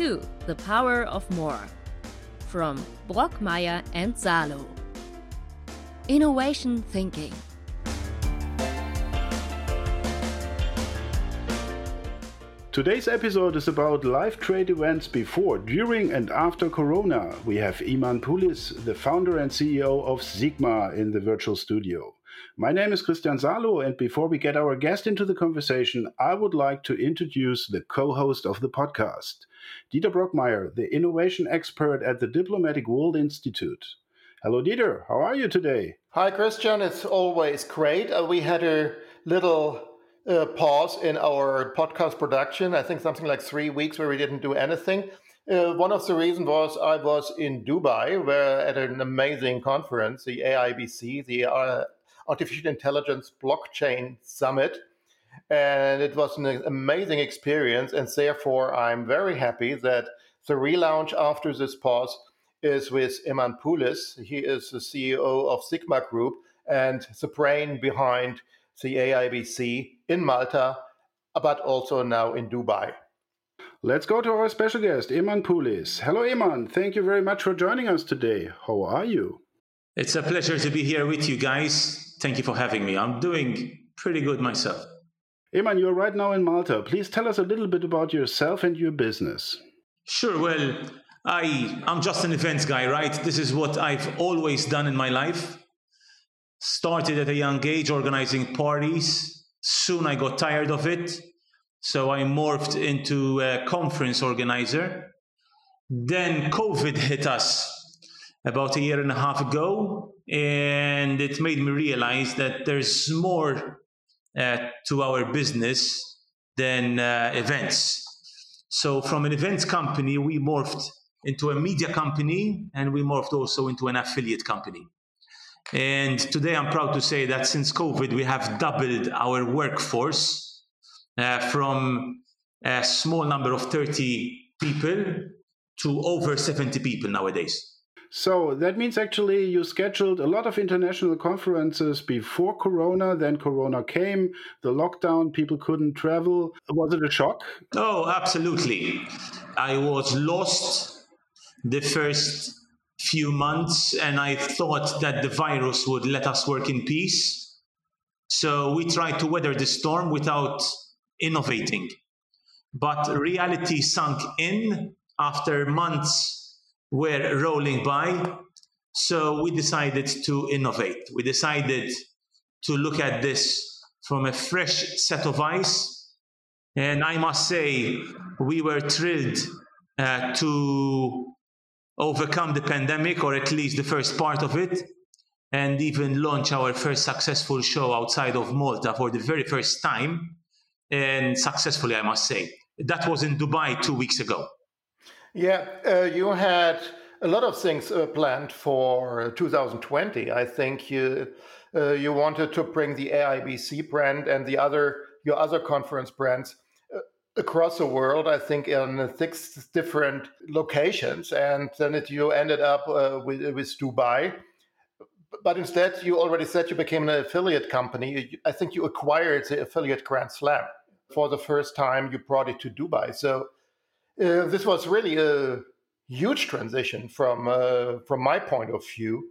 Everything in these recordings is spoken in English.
to The Power of More from Brockmeyer and Salo. Innovation Thinking. Today's episode is about live trade events before, during, and after Corona. We have Eman Pulis, the founder and CEO of Sigma, in the virtual studio. My name is Christian Salo, and before we get our guest into the conversation, I would like to introduce the co host of the podcast, Dieter Brockmeyer, the innovation expert at the Diplomatic World Institute. Hello, Dieter. How are you today? Hi, Christian. It's always great. Uh, we had a little uh, pause in our podcast production. I think something like three weeks where we didn't do anything. Uh, one of the reasons was I was in Dubai, where at an amazing conference, the AIBC, the uh, Artificial Intelligence Blockchain Summit, and it was an amazing experience. And therefore, I'm very happy that the relaunch after this pause is with Eman Pulis. He is the CEO of Sigma Group and the brain behind the AIBC in Malta, but also now in Dubai. Let's go to our special guest, Eman Pulis. Hello, Eman. Thank you very much for joining us today. How are you? It's a pleasure to be here with you guys. Thank you for having me. I'm doing pretty good myself. Eman, you're right now in Malta. Please tell us a little bit about yourself and your business. Sure. Well, I I'm just an events guy, right? This is what I've always done in my life. Started at a young age organizing parties. Soon I got tired of it. So I morphed into a conference organizer. Then COVID hit us about a year and a half ago, and it made me realize that there's more to our business than uh, events. So, from an events company, we morphed into a media company and we morphed also into an affiliate company. And today I'm proud to say that since COVID, we have doubled our workforce uh, from a small number of 30 people to over 70 people nowadays. So that means actually you scheduled a lot of international conferences before Corona. Then Corona came, the lockdown, people couldn't travel. Was it a shock? Oh, absolutely. I was lost the first few months, and I thought that the virus would let us work in peace. So we tried to weather the storm without innovating. But reality sunk in after months were rolling by. So we decided to innovate. We decided to look at this from a fresh set of eyes. And I must say, we were thrilled uh, to overcome the pandemic, or at least the first part of it, and even launch our first successful show outside of Malta for the very first time, and successfully, I must say. That was in Dubai two weeks ago. Yeah, uh, you had a lot of things uh, planned for 2020. I think you uh, you wanted to bring the AIBC brand and the other your other conference brands across the world, I think, in six different locations, and then it, you ended up uh, with, with Dubai. But instead, you already said you became an affiliate company. I think you acquired the affiliate Grand Slam for the first time. You brought it to Dubai, so uh, this was really a huge transition from uh, from my point of view.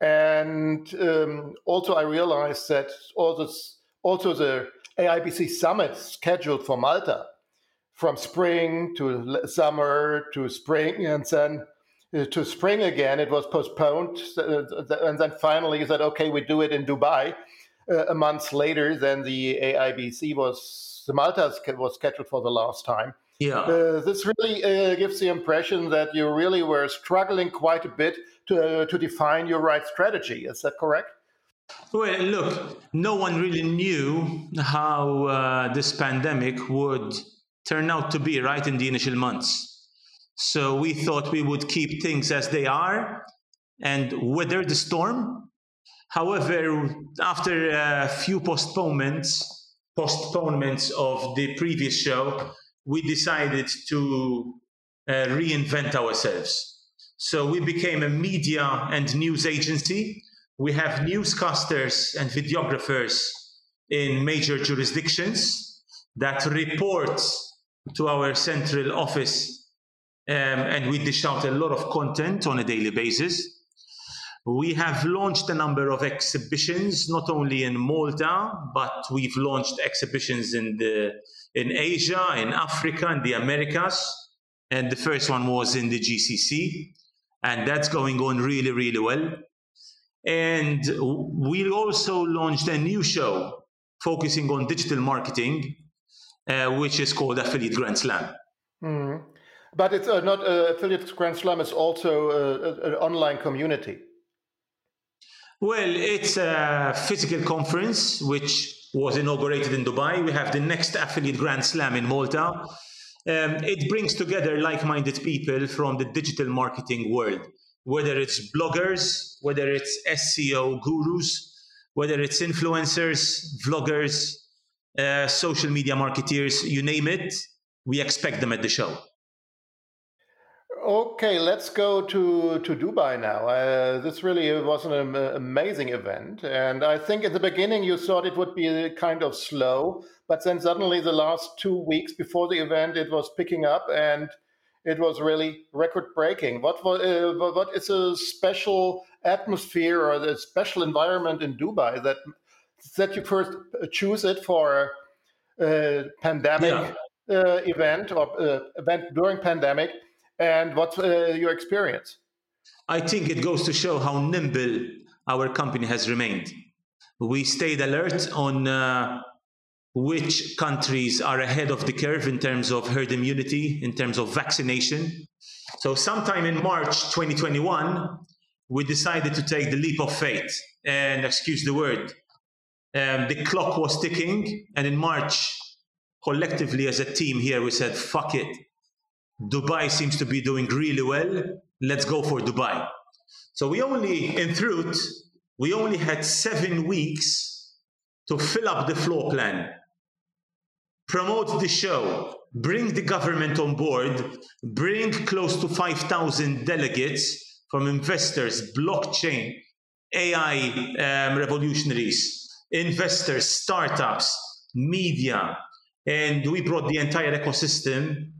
And um, also, I realized that this, also the AIBC summit scheduled for Malta from spring to summer to spring and then uh, to spring again. It was postponed. Uh, and then finally said, okay, we do it in Dubai. Uh, a month later, then the AIBC was, the Malta was scheduled for the last time. Yeah. Uh, this really uh, gives the impression that you really were struggling quite a bit to, uh, to define your right strategy. Is that correct? Well, look, no one really knew how uh, this pandemic would turn out to be right in the initial months. So we thought we would keep things as they are and weather the storm. However, after a few postponements, postponements of the previous show, we decided to uh, reinvent ourselves. So we became a media and news agency we have newscasters and videographers in major jurisdictions that report to our central office um, and we dish out a lot of content on a daily basis. We have launched a number of exhibitions, not only in Malta, but we've launched exhibitions in the in Asia, in Africa, in the Americas, and the first one was in the GCC, and that's going on really, really well. And we also launched a new show focusing on digital marketing, uh, which is called Affiliate Grand Slam. Mm-hmm. But it's uh, not uh, Affiliate Grand Slam; it's also uh, an online community. Well, it's a physical conference which was inaugurated in Dubai. We have the next Affiliate Grand Slam in Malta. Um, it brings together like minded people from the digital marketing world, whether it's bloggers, whether it's SEO gurus, whether it's influencers, vloggers, uh, social media marketeers, you name it, we expect them at the show. Okay, let's go to, to Dubai now. Uh, this really was an amazing event. And I think at the beginning you thought it would be kind of slow, but then suddenly the last two weeks before the event it was picking up and it was really record breaking. What, uh, what is a special atmosphere or the special environment in Dubai that, that you first choose it for a pandemic yeah. uh, event or uh, event during pandemic? And what's uh, your experience? I think it goes to show how nimble our company has remained. We stayed alert on uh, which countries are ahead of the curve in terms of herd immunity, in terms of vaccination. So, sometime in March 2021, we decided to take the leap of faith. And excuse the word, um, the clock was ticking. And in March, collectively as a team here, we said, fuck it. Dubai seems to be doing really well. Let's go for Dubai. So we only, in truth, we only had seven weeks to fill up the floor plan, promote the show, bring the government on board, bring close to 5,000 delegates from investors, blockchain, AI um, revolutionaries, investors, startups, media, and we brought the entire ecosystem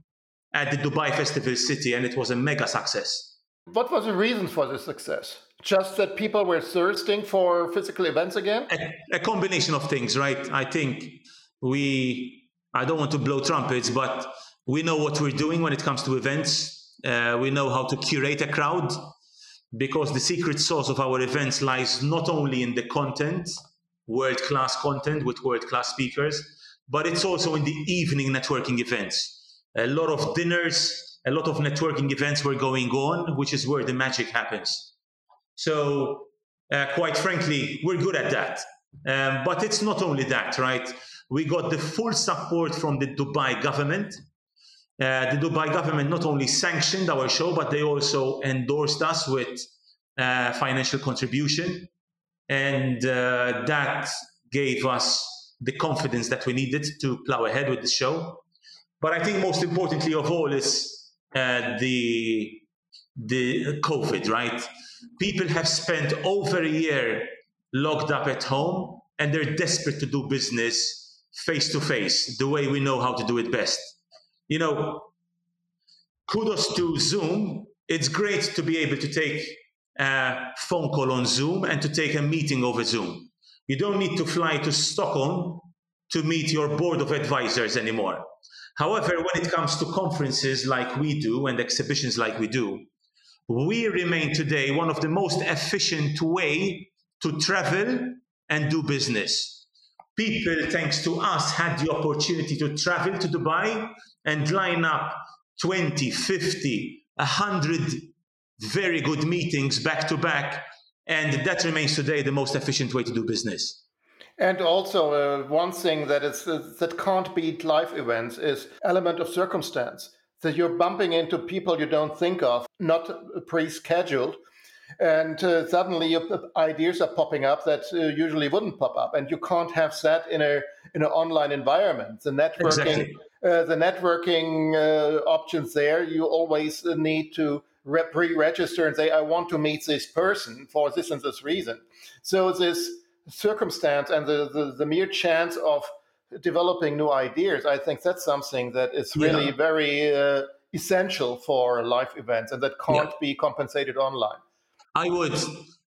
at the Dubai Festival City, and it was a mega success. What was the reason for the success? Just that people were thirsting for physical events again? A, a combination of things, right? I think we, I don't want to blow trumpets, but we know what we're doing when it comes to events. Uh, we know how to curate a crowd because the secret sauce of our events lies not only in the content, world class content with world class speakers, but it's also in the evening networking events a lot of dinners, a lot of networking events were going on, which is where the magic happens. So, uh, quite frankly, we're good at that. Um, but it's not only that, right? We got the full support from the Dubai government. Uh, the Dubai government not only sanctioned our show, but they also endorsed us with uh, financial contribution. And uh, that gave us the confidence that we needed to plow ahead with the show. But I think most importantly of all is uh, the the COVID, right? People have spent over a year locked up at home and they're desperate to do business face to face, the way we know how to do it best. You know, kudos to Zoom. It's great to be able to take a phone call on Zoom and to take a meeting over Zoom. You don't need to fly to Stockholm to meet your board of advisors anymore. However, when it comes to conferences like we do and exhibitions like we do, we remain today one of the most efficient way to travel and do business. People, thanks to us, had the opportunity to travel to Dubai and line up 20, 50, 100 very good meetings back to back. And that remains today the most efficient way to do business. And also, uh, one thing that is uh, that can't beat live events is element of circumstance. That you're bumping into people you don't think of, not pre-scheduled, and uh, suddenly ideas are popping up that uh, usually wouldn't pop up, and you can't have that in a in an online environment. The networking, exactly. Uh, the networking uh, options there, you always need to pre-register and say, "I want to meet this person for this and this reason." So this circumstance and the, the, the, mere chance of developing new ideas, I think that's something that is really yeah. very uh, essential for live events and that can't yeah. be compensated online? I would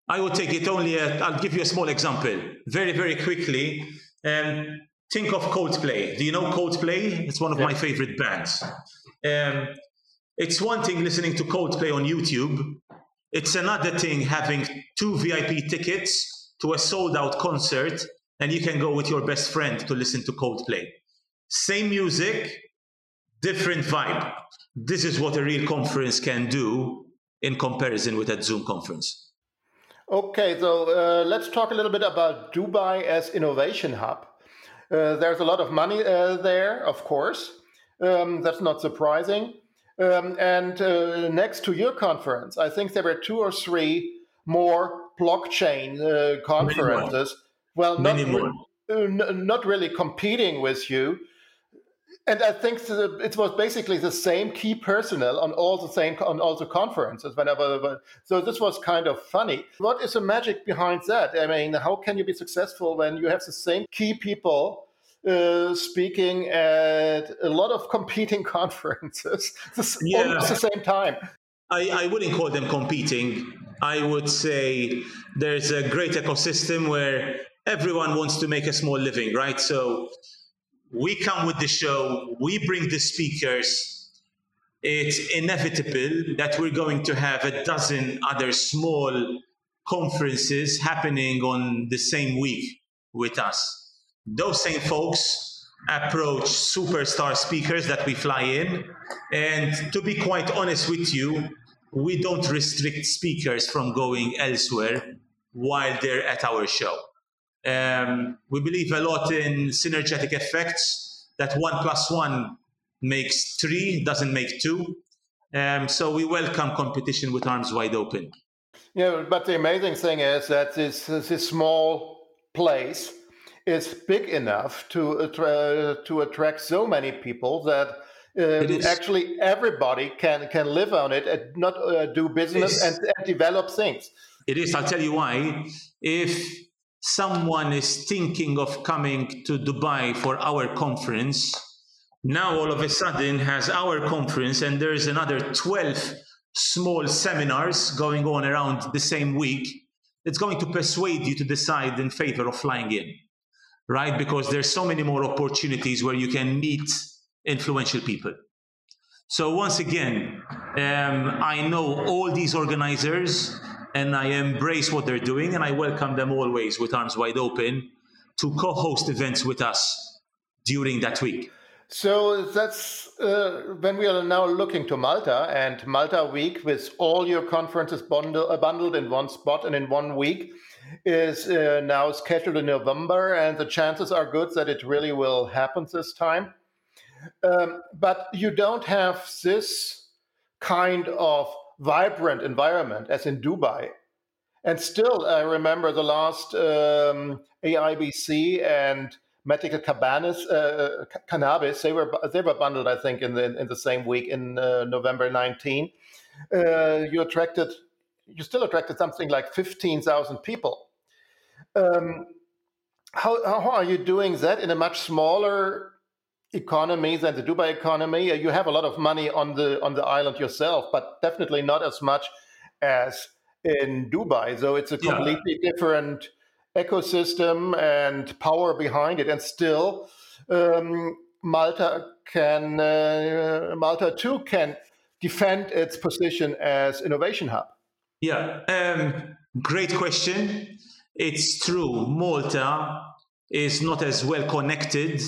I would take it only. i I'll give you a small example, very very quickly. Um, think of Coldplay. Do you know Coldplay? It's one of yeah. my favorite bands. Um, it's one thing listening to Coldplay on YouTube. It's another thing having two VIP tickets to a sold out concert and you can go with your best friend to listen to Coldplay. Same music, different vibe. This is what a real conference can do in comparison with a Zoom conference. Okay, so uh, let's talk a little bit about Dubai as innovation hub. Uh, there's a lot of money uh, there, of course. Um, that's not surprising. Um, and uh, next to your conference, I think there were two or three more blockchain uh, conferences. Well, not, re- uh, not really competing with you, and I think it was basically the same key personnel on all the same on all the conferences. Whenever, so this was kind of funny. What is the magic behind that? I mean, how can you be successful when you have the same key people uh, speaking at a lot of competing conferences yeah. almost the same time? I, I wouldn't call them competing. I would say there's a great ecosystem where everyone wants to make a small living, right? So we come with the show, we bring the speakers. It's inevitable that we're going to have a dozen other small conferences happening on the same week with us. Those same folks approach superstar speakers that we fly in. And to be quite honest with you, we don't restrict speakers from going elsewhere while they're at our show. Um, we believe a lot in synergetic effects, that one plus one makes three, doesn't make two. Um, so we welcome competition with arms wide open. Yeah, but the amazing thing is that this, this small place is big enough to to attract so many people that uh, actually everybody can can live on it and not uh, do business and, and develop things. It is. I'll tell you why. If someone is thinking of coming to Dubai for our conference, now all of a sudden has our conference and there's another 12 small seminars going on around the same week, it's going to persuade you to decide in favor of flying in, right? Because there's so many more opportunities where you can meet influential people. So once again, um, I know all these organizers and I embrace what they're doing, and I welcome them always with arms wide open to co-host events with us during that week. So that's uh, when we are now looking to Malta and Malta Week with all your conferences bundle, uh, bundled in one spot and in one week is uh, now scheduled in November, and the chances are good that it really will happen this time. Um, but you don't have this kind of vibrant environment as in Dubai. And still, I remember the last um, AIBC and medical cannabis, uh, cannabis. They were they were bundled, I think, in the in the same week in uh, November 19. Uh, you attracted, you still attracted something like 15,000 people. Um, how how are you doing that in a much smaller economy than the Dubai economy. Uh, you have a lot of money on the on the island yourself, but definitely not as much as in Dubai. So it's a completely yeah. different ecosystem and power behind it. And still, um, Malta can uh, Malta too can defend its position as innovation hub. Yeah, um, great question. It's true. Malta is not as well connected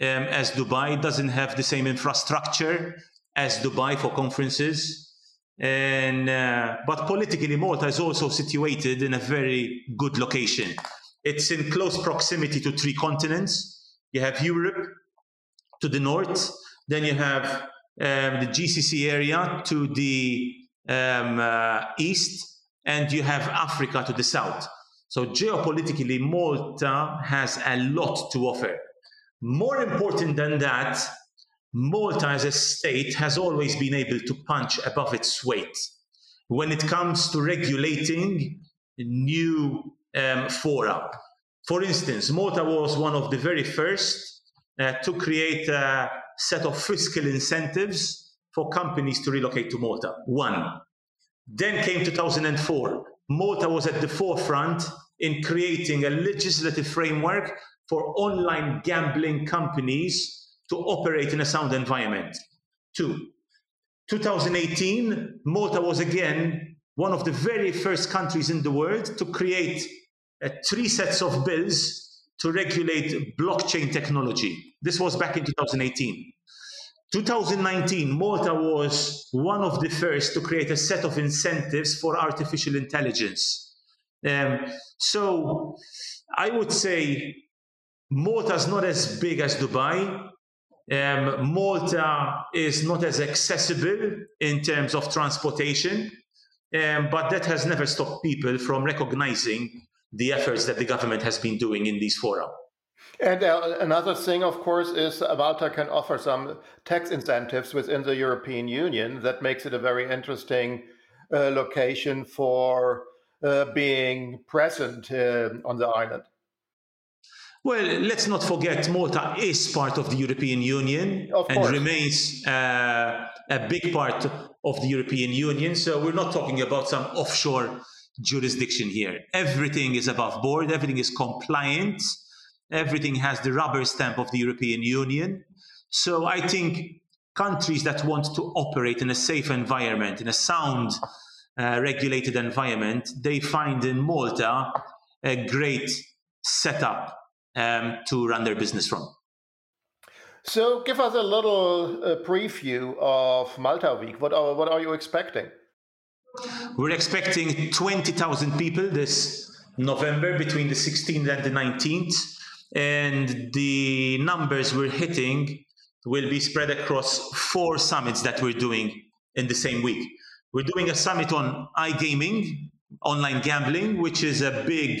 um, as Dubai doesn't have the same infrastructure as Dubai for conferences. And uh, but politically, Malta is also situated in a very good location. It's in close proximity to three continents. You have Europe to the north, then you have um, the GCC area to the um, uh, east, and you have Africa to the south. So geopolitically, Malta has a lot to offer. More important than that, Malta as a state has always been able to punch above its weight when it comes to regulating new um, fora. For instance, Malta was one of the very first uh, to create a set of fiscal incentives for companies to relocate to Malta. One. Then came 2004. Malta was at the forefront in creating a legislative framework for online gambling companies to operate in a sound environment. Two, 2018, Malta was again one of the very first countries in the world to create uh, three sets of bills to regulate blockchain technology. This was back in 2018. 2019, Malta was one of the first to create a set of incentives for artificial intelligence. Um, so I would say Malta is not as big as Dubai. Um, Malta is not as accessible in terms of transportation, um, but that has never stopped people from recognizing the efforts that the government has been doing in these fora. And uh, another thing, of course, is Malta can offer some tax incentives within the European Union that makes it a very interesting uh, location for uh, being present uh, on the island. Well, let's not forget Malta is part of the European Union and remains uh, a big part of the European Union. So we're not talking about some offshore jurisdiction here. Everything is above board, everything is compliant, everything has the rubber stamp of the European Union. So I think countries that want to operate in a safe environment, in a sound uh, regulated environment, they find in Malta a great setup um, to run their business from. So, give us a little uh, preview of Malta Week. What are what are you expecting? We're expecting twenty thousand people this November between the 16th and the 19th, and the numbers we're hitting will be spread across four summits that we're doing in the same week. We're doing a summit on iGaming, online gambling, which is a big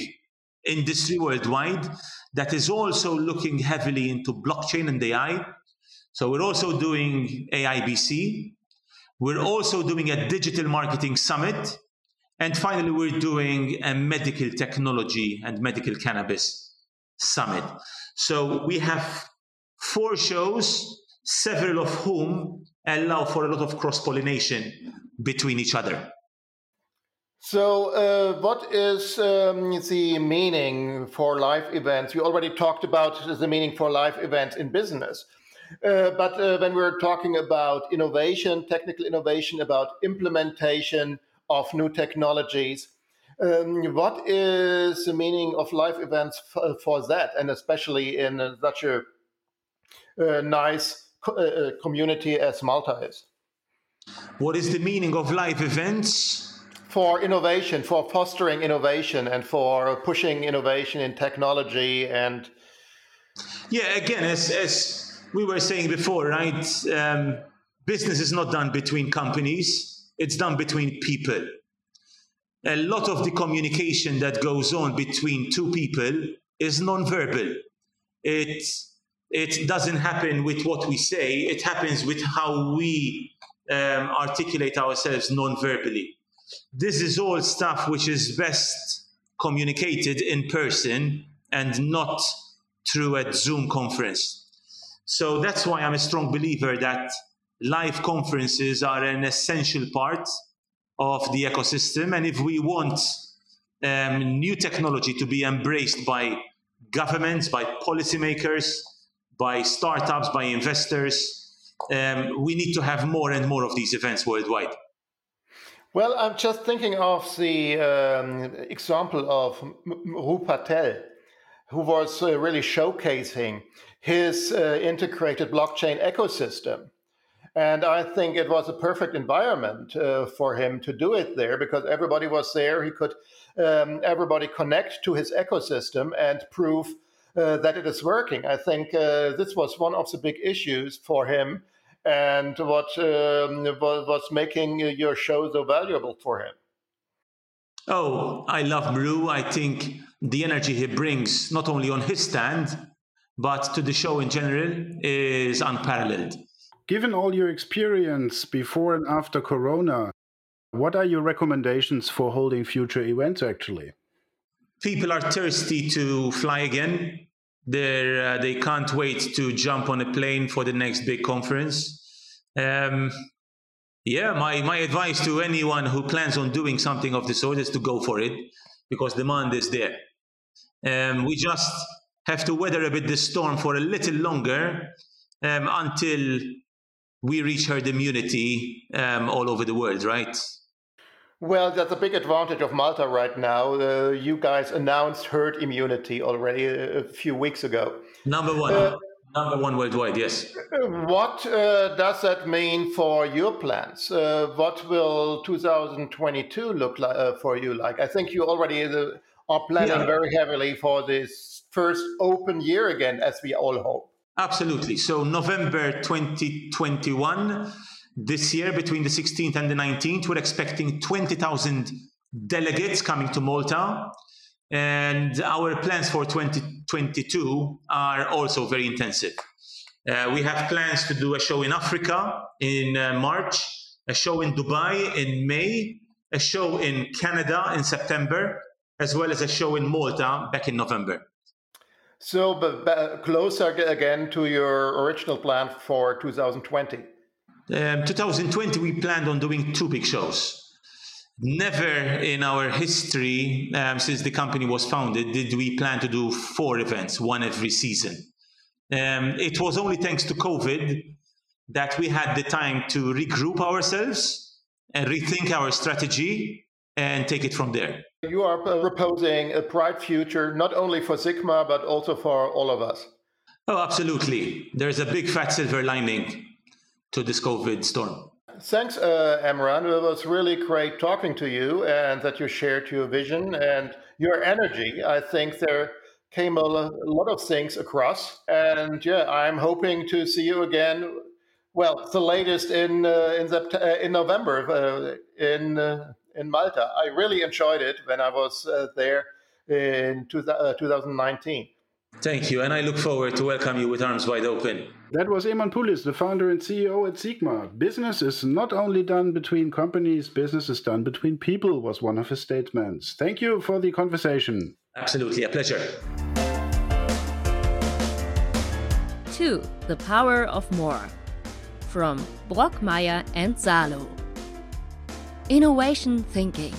industry worldwide that is also looking heavily into blockchain and AI. So we're also doing AIBC. We're also doing a digital marketing summit. And finally, we're doing a medical technology and medical cannabis summit. So we have four shows, several of whom allow for a lot of cross pollination between each other. So, uh, what is um, the meaning for live events? You already talked about the meaning for live events in business. Uh, but uh, when we're talking about innovation, technical innovation, about implementation of new technologies, um, what is the meaning of live events f- for that, and especially in uh, such a uh, nice co- uh, community as Malta is? What is the meaning of live events? For innovation, for fostering innovation, and for pushing innovation in technology and. Yeah, again, as as we were saying before, right? Um, business is not done between companies; it's done between people. A lot of the communication that goes on between two people is non-verbal. It it doesn't happen with what we say. It happens with how we um, articulate ourselves non-verbally this is all stuff which is best communicated in person and not through a Zoom conference. So that's why I'm a strong believer that live conferences are an essential part of the ecosystem. And if we want um, new technology to be embraced by governments, by policymakers, by startups, by investors, um, we need to have more and more of these events worldwide. Well, I'm just thinking of the um, example of Dhruv Patel, who was uh, really showcasing his uh, integrated blockchain ecosystem. And I think it was a perfect environment uh, for him to do it there because everybody was there. He could um, everybody connect to his ecosystem and prove uh, that it is working. I think uh, this was one of the big issues for him and what um, was making your show so valuable for him? Oh, I love Dhruv. I think the energy he brings, not only on his stand, but to the show in general, is unparalleled. Given all your experience before and after Corona, what are your recommendations for holding future events actually? People are thirsty to fly again. They're, uh, they can't wait to jump on a plane for the next big conference. Um, Yeah, my, my advice to anyone who plans on doing something of the sort is to go for it because demand is there. Um, we just have to weather a bit the storm for a little longer um, until we reach herd immunity um, all over the world, right? Well, that's a big advantage of Malta right now. Uh, you guys announced herd immunity already a, a few weeks ago. Number one. Uh, number one worldwide, yes. What uh, does that mean for your plans? Uh, what will 2022 look like uh, for you? Like, I think you already uh, are planning yeah. very heavily for this first open year again, as we all hope. Absolutely. So, November 2021 this year, between the 16th and the 19th, we're expecting 20,000 delegates coming to Malta. And our plans for 2022 are also very intensive. Uh, we have plans to do a show in Africa in uh, March, a show in Dubai in May, a show in Canada in September, as well as a show in Malta back in November. So, but closer again to your original plan for 2020. Um, 2020, we planned on doing two big shows. Never in our history, um, since the company was founded, did we plan to do four events, one every season. Um, it was only thanks to COVID that we had the time to regroup ourselves and rethink our strategy and take it from there. You are proposing a bright future, not only for Sigma, but also for all of us. Oh, absolutely. There's a big fat silver lining to this COVID storm. Thanks, uh, Amran. It was really great talking to you and that you shared your vision and your energy. I think there came a lot of things across. And yeah, I'm hoping to see you again. Well, the latest in uh, in, Sept- uh, in November uh, in uh, in Malta. I really enjoyed it when I was uh, there in two, 2019. Thank you, and I look forward to welcome you with arms wide open. That was Eman Pulis, the founder and CEO at Sigma. Business is not only done between companies, business is done between people, was one of his statements. Thank you for the conversation. Absolutely, a pleasure. 2. The Power of More from Brockmeyer and Salo. Innovation Thinking